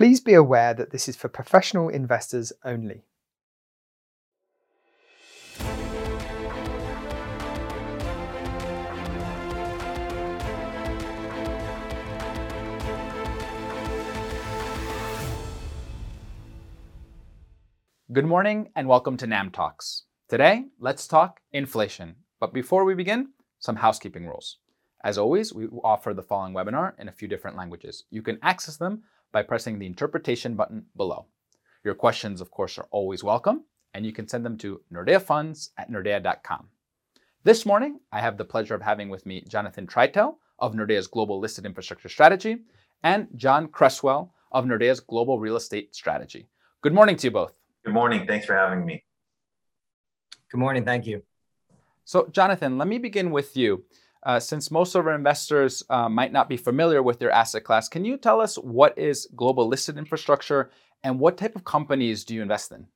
Please be aware that this is for professional investors only. Good morning and welcome to NAM Talks. Today, let's talk inflation. But before we begin, some housekeeping rules. As always, we offer the following webinar in a few different languages. You can access them by pressing the interpretation button below. Your questions, of course, are always welcome, and you can send them to nordeafunds at nordea.com. This morning, I have the pleasure of having with me Jonathan Treitel of Nordea's Global Listed Infrastructure Strategy and John Cresswell of Nordea's Global Real Estate Strategy. Good morning to you both. Good morning. Thanks for having me. Good morning. Thank you. So, Jonathan, let me begin with you. Uh, since most of our investors uh, might not be familiar with your asset class, can you tell us what is global listed infrastructure and what type of companies do you invest in?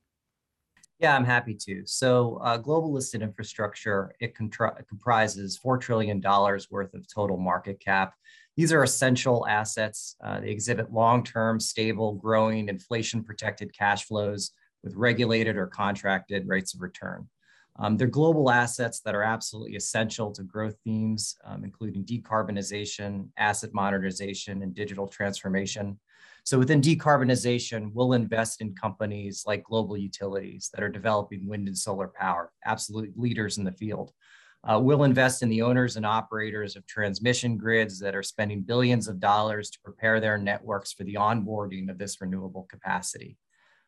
Yeah, I'm happy to. So, uh, global listed infrastructure it contra- comprises four trillion dollars worth of total market cap. These are essential assets. Uh, they exhibit long-term, stable, growing, inflation-protected cash flows with regulated or contracted rates of return. Um, they're global assets that are absolutely essential to growth themes, um, including decarbonization, asset modernization, and digital transformation. So within decarbonization, we'll invest in companies like global utilities that are developing wind and solar power, absolute leaders in the field. Uh, we'll invest in the owners and operators of transmission grids that are spending billions of dollars to prepare their networks for the onboarding of this renewable capacity.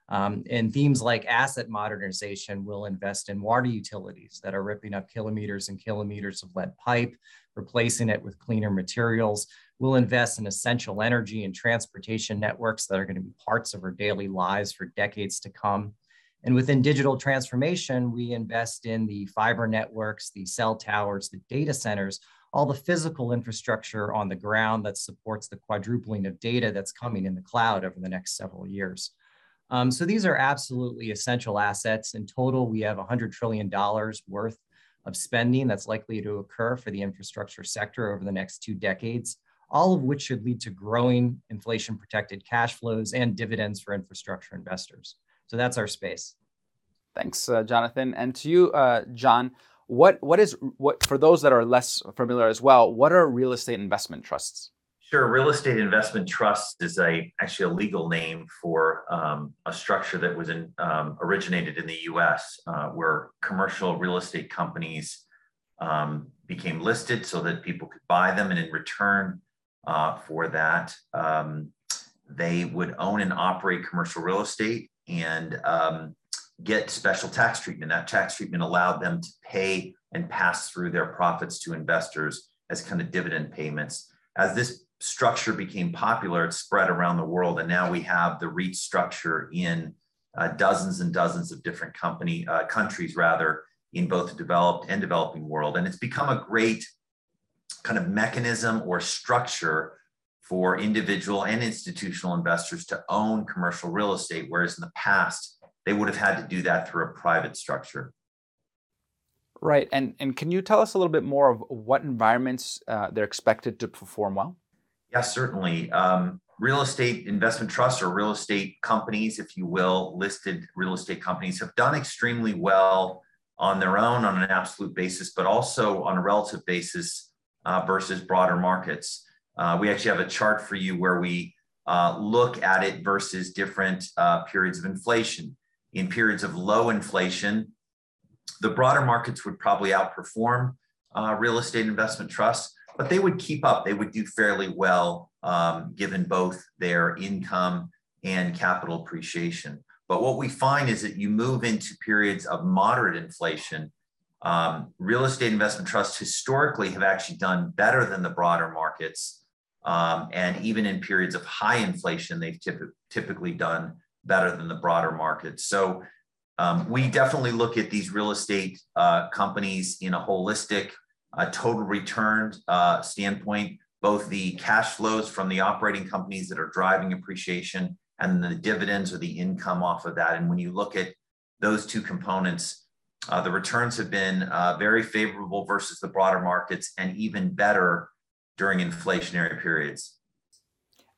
Um, and themes like asset modernization will invest in water utilities that are ripping up kilometers and kilometers of lead pipe, replacing it with cleaner materials. We'll invest in essential energy and transportation networks that are going to be parts of our daily lives for decades to come. And within digital transformation, we invest in the fiber networks, the cell towers, the data centers, all the physical infrastructure on the ground that supports the quadrupling of data that's coming in the cloud over the next several years. Um, so these are absolutely essential assets. In total, we have $100 trillion worth of spending that's likely to occur for the infrastructure sector over the next two decades, all of which should lead to growing inflation protected cash flows and dividends for infrastructure investors. So that's our space. Thanks, uh, Jonathan. And to you, uh, John, what, what is, what for those that are less familiar as well, what are real estate investment trusts? Sure. Real estate investment trust is a actually a legal name for um, a structure that was in, um, originated in the U.S., uh, where commercial real estate companies um, became listed so that people could buy them, and in return uh, for that, um, they would own and operate commercial real estate and um, get special tax treatment. That tax treatment allowed them to pay and pass through their profits to investors as kind of dividend payments. As this structure became popular, it spread around the world, and now we have the REIT structure in uh, dozens and dozens of different company uh, countries, rather in both the developed and developing world, and it's become a great kind of mechanism or structure for individual and institutional investors to own commercial real estate, whereas in the past they would have had to do that through a private structure. Right, and and can you tell us a little bit more of what environments uh, they're expected to perform well? Yes, certainly. Um, real estate investment trusts or real estate companies, if you will, listed real estate companies have done extremely well on their own on an absolute basis, but also on a relative basis uh, versus broader markets. Uh, we actually have a chart for you where we uh, look at it versus different uh, periods of inflation. In periods of low inflation, the broader markets would probably outperform uh, real estate investment trusts but they would keep up. They would do fairly well um, given both their income and capital appreciation. But what we find is that you move into periods of moderate inflation. Um, real estate investment trusts historically have actually done better than the broader markets. Um, and even in periods of high inflation, they've typ- typically done better than the broader markets. So um, we definitely look at these real estate uh, companies in a holistic a total return uh, standpoint, both the cash flows from the operating companies that are driving appreciation and the dividends or the income off of that. And when you look at those two components, uh, the returns have been uh, very favorable versus the broader markets and even better during inflationary periods.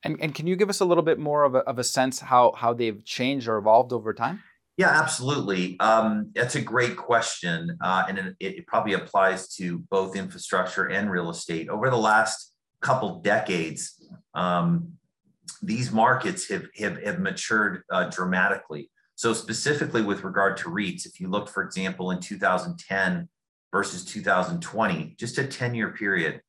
And, and can you give us a little bit more of a, of a sense how, how they've changed or evolved over time? Yeah, absolutely. Um, that's a great question. Uh, and it, it, probably applies to both infrastructure and real estate. Over the last couple decades, um, these markets have, have, have matured uh, dramatically. So, specifically with regard to REITs, if you look, for example, in 2010 versus 2020, just a 10 year period,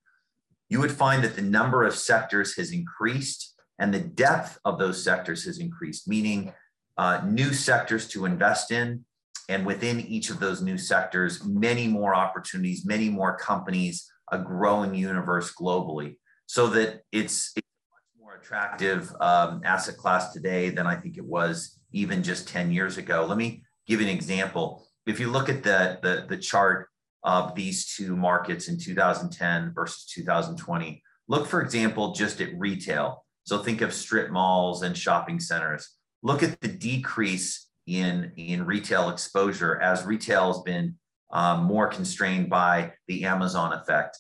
you would find that the number of sectors has increased and the depth of those sectors has increased, meaning uh, new sectors to invest in. And within each of those new sectors, many more opportunities, many more companies, a growing universe globally. So that it's, it's a much more attractive um, asset class today than I think it was even just 10 years ago. Let me give you an example. If you look at the, the, the chart of these two markets in 2010 versus 2020. Look, for example, just at retail. So think of strip malls and shopping centers. Look at the decrease in, in retail exposure as retail has been um, more constrained by the Amazon effect.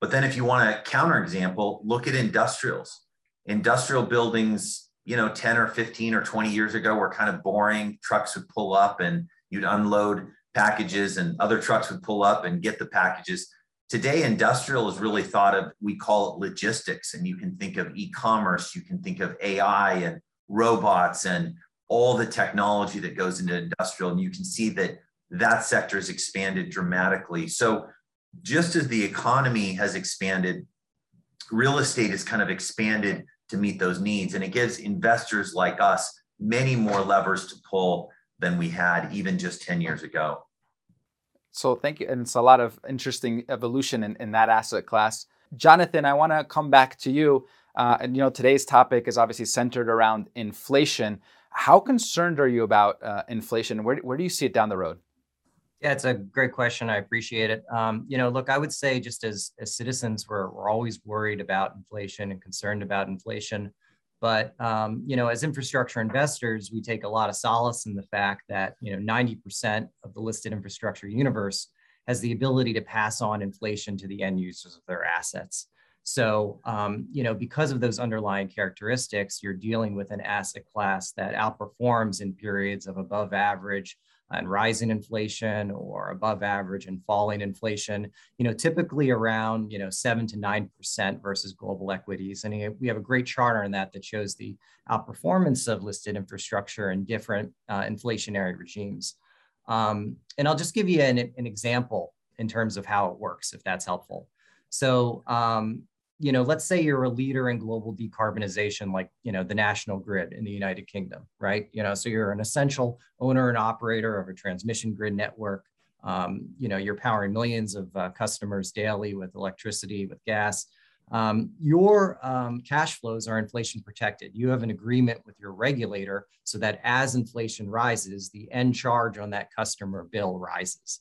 But then if you want a counterexample, look at industrials. Industrial buildings, you know, 10 or 15 or 20 years ago were kind of boring. Trucks would pull up and you'd unload packages and other trucks would pull up and get the packages. Today, industrial is really thought of, we call it logistics, and you can think of e commerce, you can think of AI and robots and all the technology that goes into industrial. And you can see that that sector has expanded dramatically. So, just as the economy has expanded, real estate has kind of expanded to meet those needs. And it gives investors like us many more levers to pull than we had even just 10 years ago. So thank you. And it's a lot of interesting evolution in, in that asset class. Jonathan, I want to come back to you. Uh, and you know, today's topic is obviously centered around inflation. How concerned are you about uh, inflation? Where, where do you see it down the road? Yeah, it's a great question. I appreciate it. Um, you know, look, I would say just as as citizens, we're we're always worried about inflation and concerned about inflation. But um, you know, as infrastructure investors, we take a lot of solace in the fact that you know 90% of the listed infrastructure universe has the ability to pass on inflation to the end users of their assets. So, um, you know, because of those underlying characteristics, you're dealing with an asset class that outperforms in periods of above average and rising inflation or above average and falling inflation, you know, typically around, you know, seven to 9% versus global equities. And we have a great chart on that that shows the outperformance of listed infrastructure in different uh, inflationary regimes. Um, and I'll just give you an, an example in terms of how it works, if that's helpful. So, um, you know, let's say you're a leader in global decarbonization, like, you know, the national grid in the United Kingdom, right? You know, so you're an essential owner and operator of a transmission grid network. Um, you know, you're powering millions of uh, customers daily with electricity, with gas. Um, your um, cash flows are inflation protected. You have an agreement with your regulator so that as inflation rises, the end charge on that customer bill rises.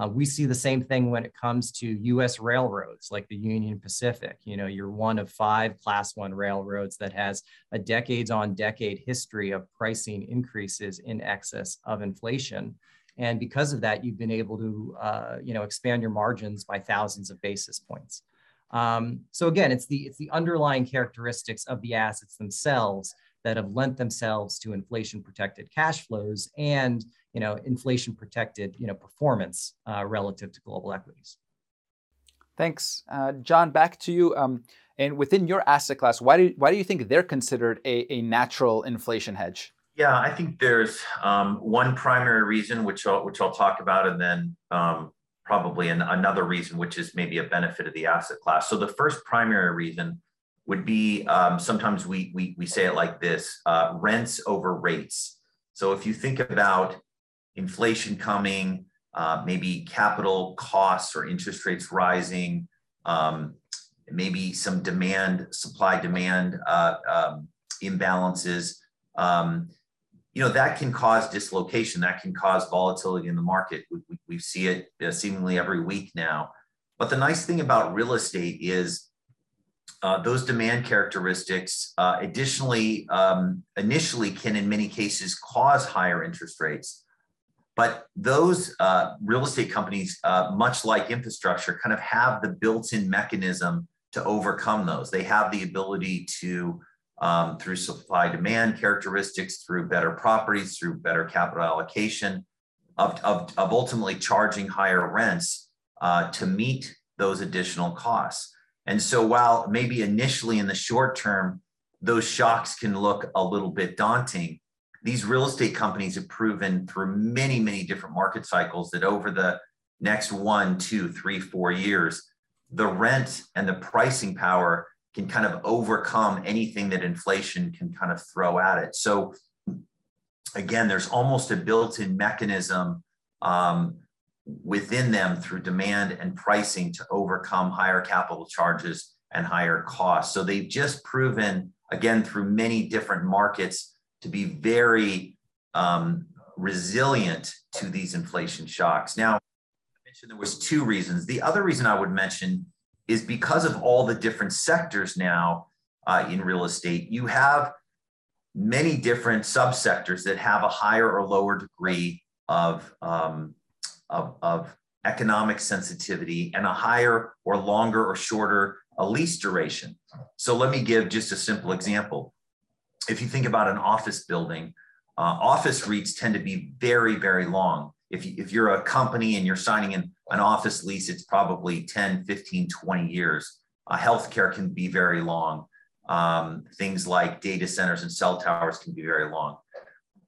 Uh, we see the same thing when it comes to U.S. railroads, like the Union Pacific. You know, you're one of five Class One railroads that has a decades-on-decade history of pricing increases in excess of inflation, and because of that, you've been able to, uh, you know, expand your margins by thousands of basis points. Um, so again, it's the it's the underlying characteristics of the assets themselves that have lent themselves to inflation protected cash flows and you know inflation protected you know performance uh, relative to global equities. Thanks. Uh, john back to you. Um, and within your asset class why do, why do you think they're considered a, a natural inflation hedge? Yeah i think there's um, one primary reason which I'll, which I'll talk about and then um, probably an, another reason which is maybe a benefit of the asset class. So the first primary reason would be um, sometimes we, we, we say it like this uh, rents over rates. So if you think about inflation coming, uh, maybe capital costs or interest rates rising, um, maybe some demand, supply demand uh, um, imbalances, um, you know, that can cause dislocation, that can cause volatility in the market. We, we, we see it uh, seemingly every week now. But the nice thing about real estate is uh, those demand characteristics uh, additionally um, initially can in many cases cause higher interest rates but those uh, real estate companies uh, much like infrastructure kind of have the built-in mechanism to overcome those. They have the ability to, um, through supply demand characteristics, through better properties, through better capital allocation, of, of, of ultimately charging higher rents uh, to meet those additional costs. And so, while maybe initially in the short term, those shocks can look a little bit daunting, these real estate companies have proven through many, many different market cycles that over the next one, two, three, four years, the rent and the pricing power can kind of overcome anything that inflation can kind of throw at it. So, again, there's almost a built in mechanism um, within them through demand and pricing to overcome higher capital charges and higher costs. So, they've just proven, again, through many different markets to be very um, resilient to these inflation shocks. Now, I mentioned there was two reasons. The other reason I would mention is because of all the different sectors now uh, in real estate, you have many different subsectors that have a higher or lower degree of, um, of, of economic sensitivity and a higher or longer or shorter lease duration. So let me give just a simple example. If you think about an office building, uh, office REITs tend to be very, very long if, you, if you're a company and you're signing an, an office lease, it's probably 10, 15, 20 years. Uh, healthcare can be very long. Um, things like data centers and cell towers can be very long.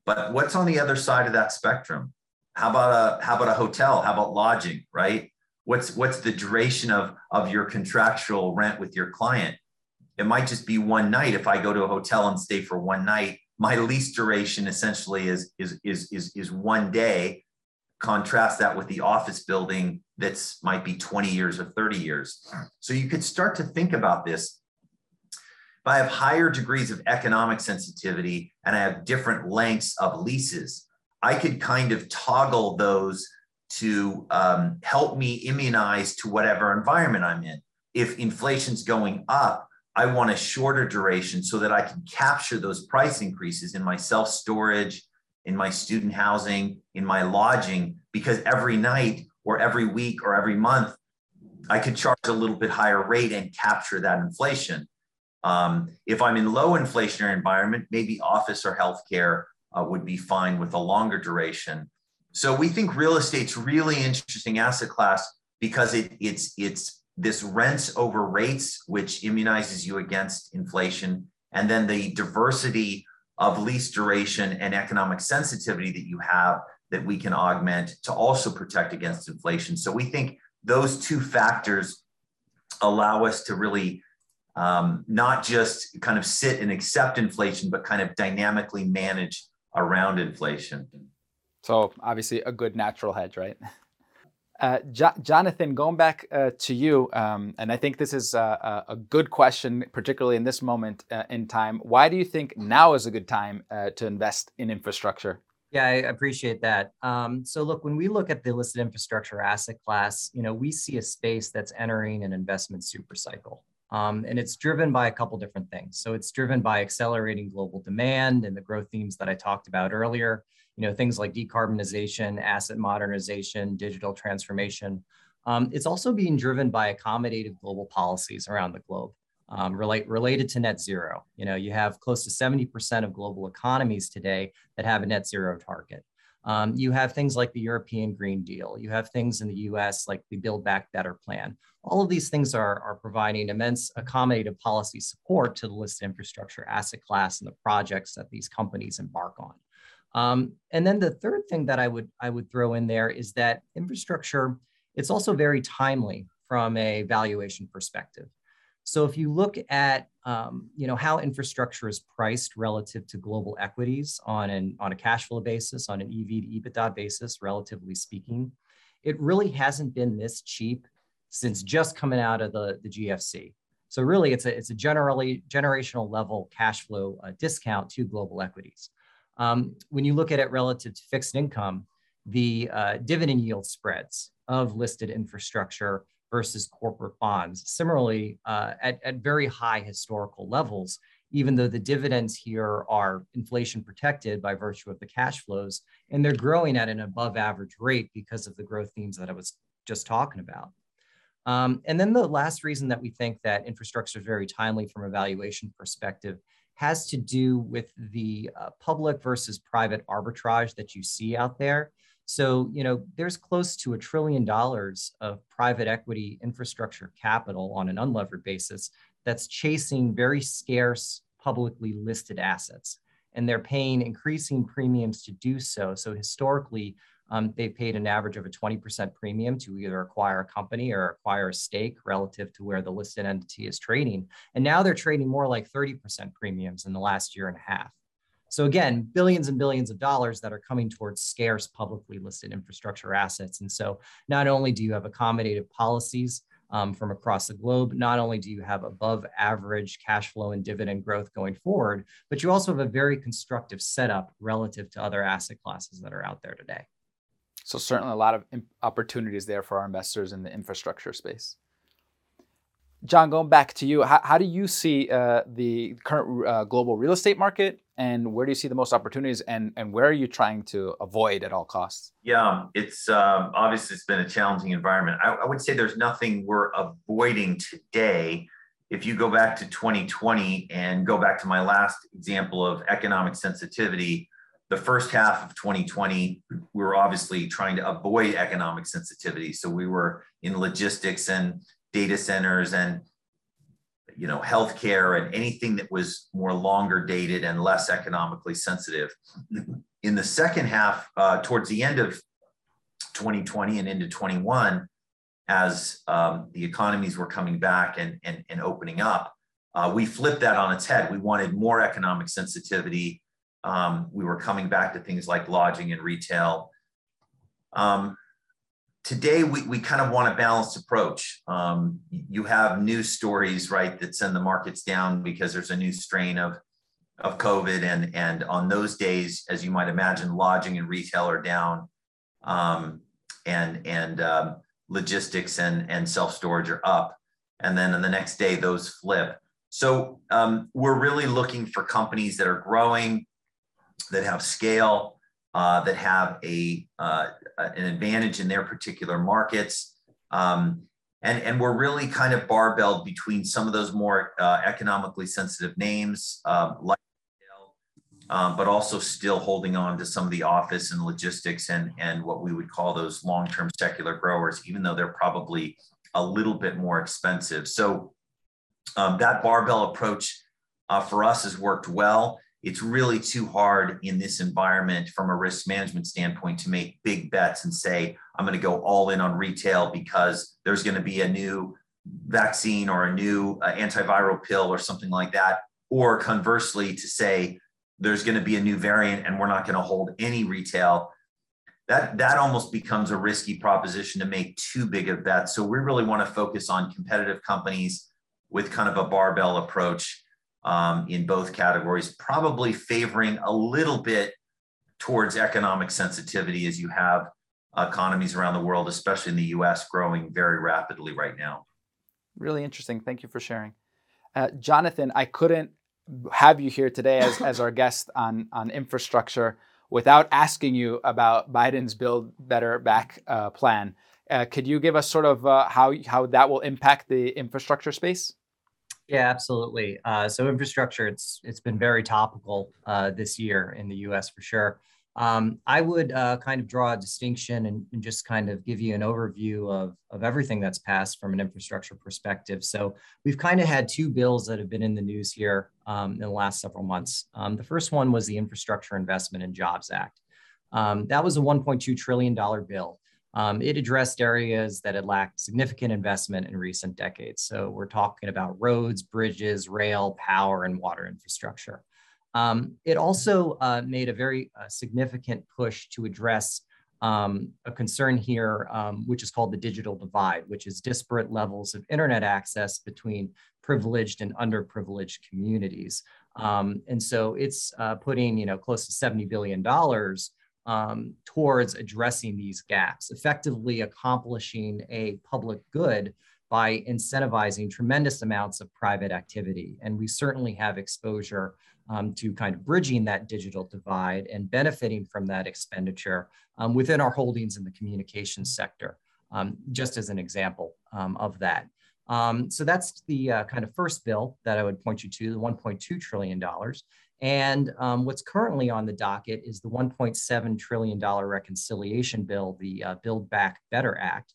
But what's on the other side of that spectrum? How about a how about a hotel? How about lodging? Right? What's what's the duration of of your contractual rent with your client? It might just be one night. If I go to a hotel and stay for one night, my lease duration essentially is is is is, is one day contrast that with the office building that's might be 20 years or 30 years. So you could start to think about this. If I have higher degrees of economic sensitivity and I have different lengths of leases, I could kind of toggle those to um, help me immunize to whatever environment I'm in. If inflation's going up, I want a shorter duration so that I can capture those price increases in my self storage, in my student housing, in my lodging, because every night or every week or every month, I could charge a little bit higher rate and capture that inflation. Um, if I'm in low inflationary environment, maybe office or healthcare uh, would be fine with a longer duration. So we think real estate's really interesting asset class because it, it's it's this rents over rates, which immunizes you against inflation, and then the diversity of lease duration and economic sensitivity that you have that we can augment to also protect against inflation. So we think those two factors allow us to really um, not just kind of sit and accept inflation, but kind of dynamically manage around inflation. So obviously a good natural hedge, right? Uh, jo- Jonathan, going back uh, to you, um, and I think this is a, a, good question, particularly in this moment uh, in time. Why do you think now is a good time uh, to invest in infrastructure? Yeah, I appreciate that. Um, so, look, when we look at the listed infrastructure asset class, you know, we see a space that's entering an investment supercycle. Um, and it's driven by a couple different things. So it's driven by accelerating global demand and the growth themes that I talked about earlier you know, things like decarbonization, asset modernization, digital transformation. Um, it's also being driven by accommodative global policies around the globe um, relate, related to net zero. You know, you have close to 70% of global economies today that have a net zero target. Um, you have things like the European Green Deal. You have things in the US like the Build Back Better plan. All of these things are, are providing immense accommodative policy support to the listed infrastructure asset class and the projects that these companies embark on. Um, and then the third thing that I would I would throw in there is that infrastructure it's also very timely from a valuation perspective. So if you look at um, you know how infrastructure is priced relative to global equities on an on a cash flow basis, on an EV to EBITDA basis, relatively speaking, it really hasn't been this cheap since just coming out of the, the GFC. So really, it's a it's a generally generational level cash flow uh, discount to global equities. Um, when you look at it relative to fixed income, the uh, dividend yield spreads of listed infrastructure versus corporate bonds, similarly uh, at, at very high historical levels, even though the dividends here are inflation protected by virtue of the cash flows, and they're growing at an above average rate because of the growth themes that I was just talking about. Um, and then the last reason that we think that infrastructure is very timely from a valuation perspective has to do with the uh, public versus private arbitrage that you see out there. So, you know, there's close to a trillion dollars of private equity infrastructure capital on an unlevered basis that's chasing very scarce publicly listed assets. And they're paying increasing premiums to do so. So, historically, um, they paid an average of a 20% premium to either acquire a company or acquire a stake relative to where the listed entity is trading. And now they're trading more like 30% premiums in the last year and a half. So again, billions and billions of dollars that are coming towards scarce publicly listed infrastructure assets. And so not only do you have accommodative policies um, from across the globe, not only do you have above average cash flow and dividend growth going forward, but you also have a very constructive setup relative to other asset classes that are out there today. So certainly a lot of opportunities there for our investors in the infrastructure space. John, going back to you, how, how do you see uh, the current uh, global real estate market, and where do you see the most opportunities, and and where are you trying to avoid at all costs? Yeah, it's um, obviously it's been a challenging environment. I, I would say there's nothing we're avoiding today. If you go back to 2020 and go back to my last example of economic sensitivity, the first half of 2020, we were obviously trying to avoid economic sensitivity. So we were in logistics and data centers and you know healthcare and anything that was more longer dated and less economically sensitive. In the second half, uh, towards the end of 2020 and into 21, as um, the economies were coming back and, and, and opening up, uh, we flipped that on its head. We wanted more economic sensitivity um, we were coming back to things like lodging and retail. Um, today, we, we kind of want a balanced approach. Um, you have news stories, right, that send the markets down because there's a new strain of, of COVID. And, and on those days, as you might imagine, lodging and retail are down. Um, and and um, logistics and, and self storage are up. And then on the next day, those flip. So um, we're really looking for companies that are growing, that have scale, uh, that have a uh, an advantage in their particular markets. Um, and, and we're really kind of barbelled between some of those more uh, economically sensitive names, um, like, um, but also still holding on to some of the office and logistics and, and what we would call those long-term secular growers, even though they're probably a little bit more expensive. So um, that barbell approach uh, for us has worked well it's really too hard in this environment from a risk management standpoint to make big bets and say, I'm going to go all in on retail because there's going to be a new vaccine or a new uh, antiviral pill or something like that. Or conversely, to say there's going to be a new variant and we're not going to hold any retail. That, that almost becomes a risky proposition to make too big of bets. So we really want to focus on competitive companies with kind of a barbell approach um, in both categories, probably favoring a little bit towards economic sensitivity as you have economies around the world, especially in the US, growing very rapidly right now. Really interesting. Thank you for sharing. Uh, Jonathan, I couldn't have you here today as, as our guest on, on infrastructure without asking you about Biden's Build Better Back uh, plan. Uh, could you give us sort of uh, how, how that will impact the infrastructure space? Yeah, absolutely. Uh, so infrastructure, it's it's been very topical uh, this year in the U.S. for sure. Um, I would uh, kind of draw a distinction and, and, just kind of give you an overview of, of everything that's passed from an infrastructure perspective. So we've kind of had two bills that have been in the news here um, in the last several months. Um, the first one was the Infrastructure Investment and Jobs Act. Um, that was a $1.2 trillion bill. Um, it addressed areas that had lacked significant investment in recent decades. So we're talking about roads, bridges, rail, power, and water infrastructure. Um, it also uh, made a very uh, significant push to address um, a concern here, um, which is called the digital divide, which is disparate levels of internet access between privileged and underprivileged communities. Um, and so it's uh, putting, you know, close to $70 billion um, towards addressing these gaps, effectively accomplishing a public good by incentivizing tremendous amounts of private activity. And we certainly have exposure um, to kind of bridging that digital divide and benefiting from that expenditure um, within our holdings in the communications sector. um, just as an example um, of that. Um, so that's the uh, kind of first bill that I would point you to, the $1.2 trillion. And um, what's currently on the docket is the $1.7 trillion reconciliation bill, the uh, Build Back Better Act.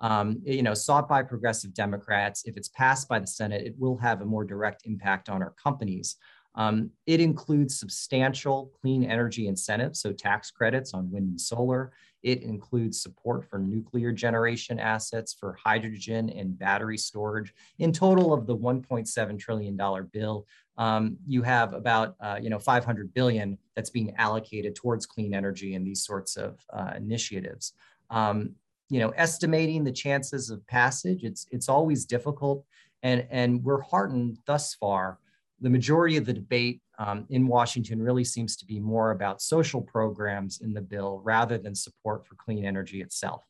Um, you know, sought by progressive Democrats. If it's passed by the Senate, it will have a more direct impact on our companies. Um, it includes substantial clean energy incentives, so tax credits on wind and solar. It includes support for nuclear generation assets, for hydrogen and battery storage. In total of the $1.7 trillion bill, um, you have about uh, you know 500 billion that's being allocated towards clean energy and these sorts of uh, initiatives. Um, you know, estimating the chances of passage, it's it's always difficult, and and we're heartened thus far. The majority of the debate um, in Washington really seems to be more about social programs in the bill rather than support for clean energy itself.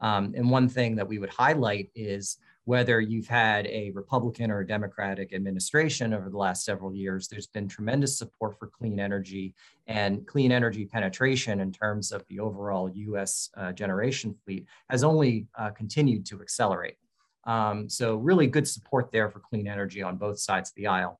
Um, and one thing that we would highlight is whether you've had a Republican or a Democratic administration over the last several years, there's been tremendous support for clean energy and clean energy penetration in terms of the overall US uh, generation fleet has only uh, continued to accelerate. Um, so really good support there for clean energy on both sides of the aisle.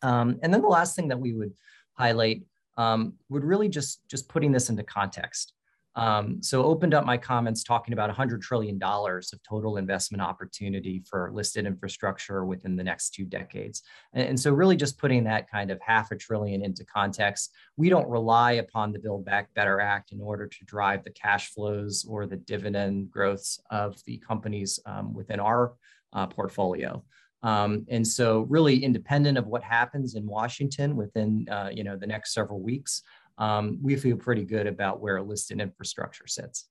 Um, and then the last thing that we would highlight um, would really just, just putting this into context. Um, so opened up my comments talking about $100 trillion of total investment opportunity for listed infrastructure within the next two decades. And, and, so really just putting that kind of half a trillion into context, we don't rely upon the Build Back Better Act in order to drive the cash flows or the dividend growths of the companies um, within our uh, portfolio. Um, and so really independent of what happens in Washington within uh, you know the next several weeks, um, we feel pretty good about where a listed infrastructure sits.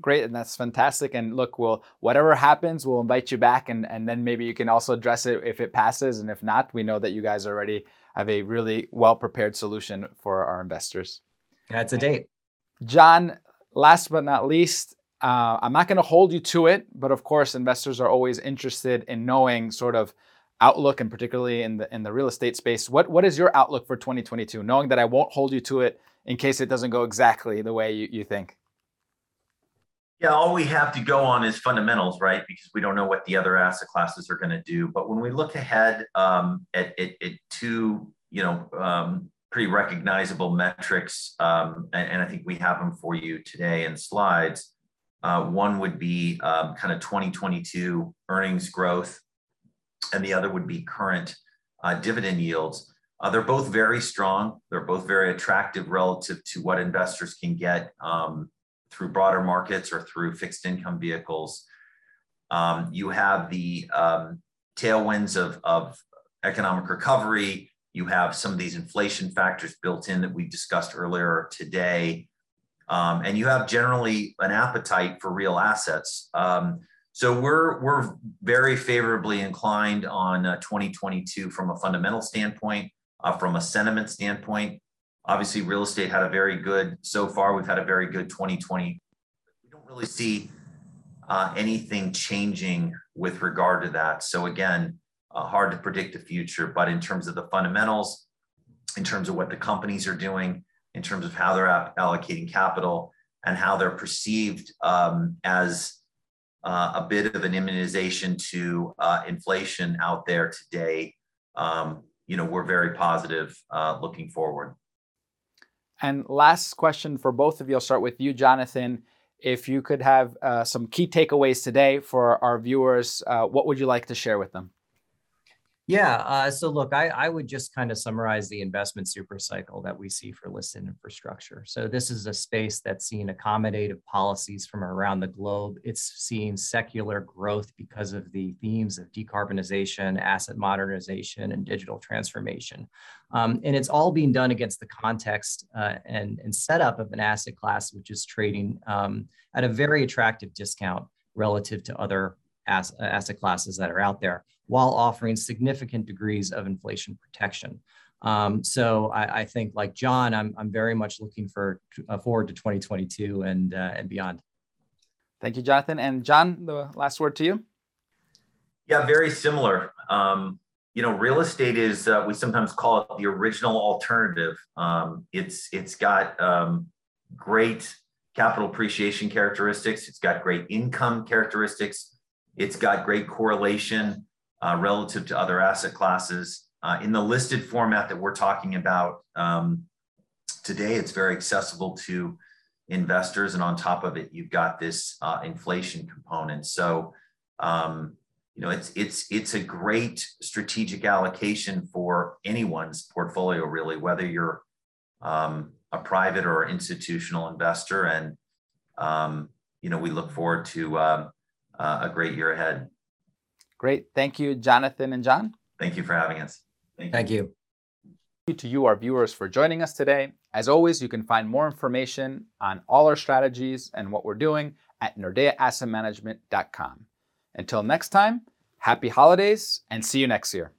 Great, and that's fantastic. And look, we'll whatever happens, we'll invite you back, and and then maybe you can also address it if it passes, and if not, we know that you guys already have a really well prepared solution for our investors. That's a date. John, last but not least, uh, I'm not going to hold you to it, but of course, investors are always interested in knowing sort of outlook, and particularly in the in the real estate space. What what is your outlook for 2022? Knowing that I won't hold you to it in case it doesn't go exactly the way you, you think. Yeah, all we have to go on is fundamentals, right? Because we don't know what the other asset classes are going to do. But when we look ahead um, at, at, at, two, you know, um, pretty recognizable metrics, um, and, and, I think we have them for you today in slides. Uh, one would be um, kind of 2022 earnings growth, and the other would be current uh, dividend yields. Uh, they're both very strong. They're both very attractive relative to what investors can get um, through broader markets or through fixed income vehicles. Um, you have the um, tailwinds of, of economic recovery. You have some of these inflation factors built in that we discussed earlier today. Um, and you have generally an appetite for real assets. So we're we're very favorably inclined on uh, 2022 from a fundamental standpoint, uh, from a sentiment standpoint. Obviously, real estate had a very good so far. We've had a very good 2020. We don't really see uh, anything changing with regard to that. So again, uh, hard to predict the future. But in terms of the fundamentals, in terms of what the companies are doing, in terms of how they're allocating capital and how they're perceived um, as uh, a bit of an immunization to uh, inflation out there today. Um, you know, we're very positive uh, looking forward. And last question for both of you. I'll start with you, Jonathan. If you could have uh, some key takeaways today for our viewers, uh, what would you like to share with them? Yeah. Uh, so look, I, I would just kind of summarize the investment super cycle that we see for listed infrastructure. So this is a space that's seen accommodative policies from around the globe. It's seen secular growth because of the themes of decarbonization, asset modernization, and digital transformation. Um, and it's all being done against the context uh, and, and setup of an asset class, which is trading um, at a very attractive discount relative to other asset classes that are out there while offering significant degrees of inflation protection. Um, so I, I, think, like John, I'm, I'm very much looking for uh, forward to 2022 and uh, and beyond. Thank you, Jonathan. And John, the last word to you. Yeah, very similar. Um, you know, real estate is uh, we sometimes call it the original alternative. Um, it's it's got um, great capital appreciation characteristics. It's got great income characteristics. It's got great correlation uh, relative to other asset classes. Uh, in the listed format that we're talking about um, today, it's very accessible to investors. And on top of it, you've got this uh, inflation component. So, um, you know, it's it's it's a great strategic allocation for anyone's portfolio, really, whether you're um, a private or institutional investor. And um, you know, we look forward to uh, uh, a great year ahead. Great, thank you, Jonathan and John. Thank you for having us. Thank you. Thank you. Thank you to you, our viewers, for joining us today. As always, you can find more information on all our strategies and what we're doing at nordeaassetmanagement.com. Until next time, happy holidays and see you next year.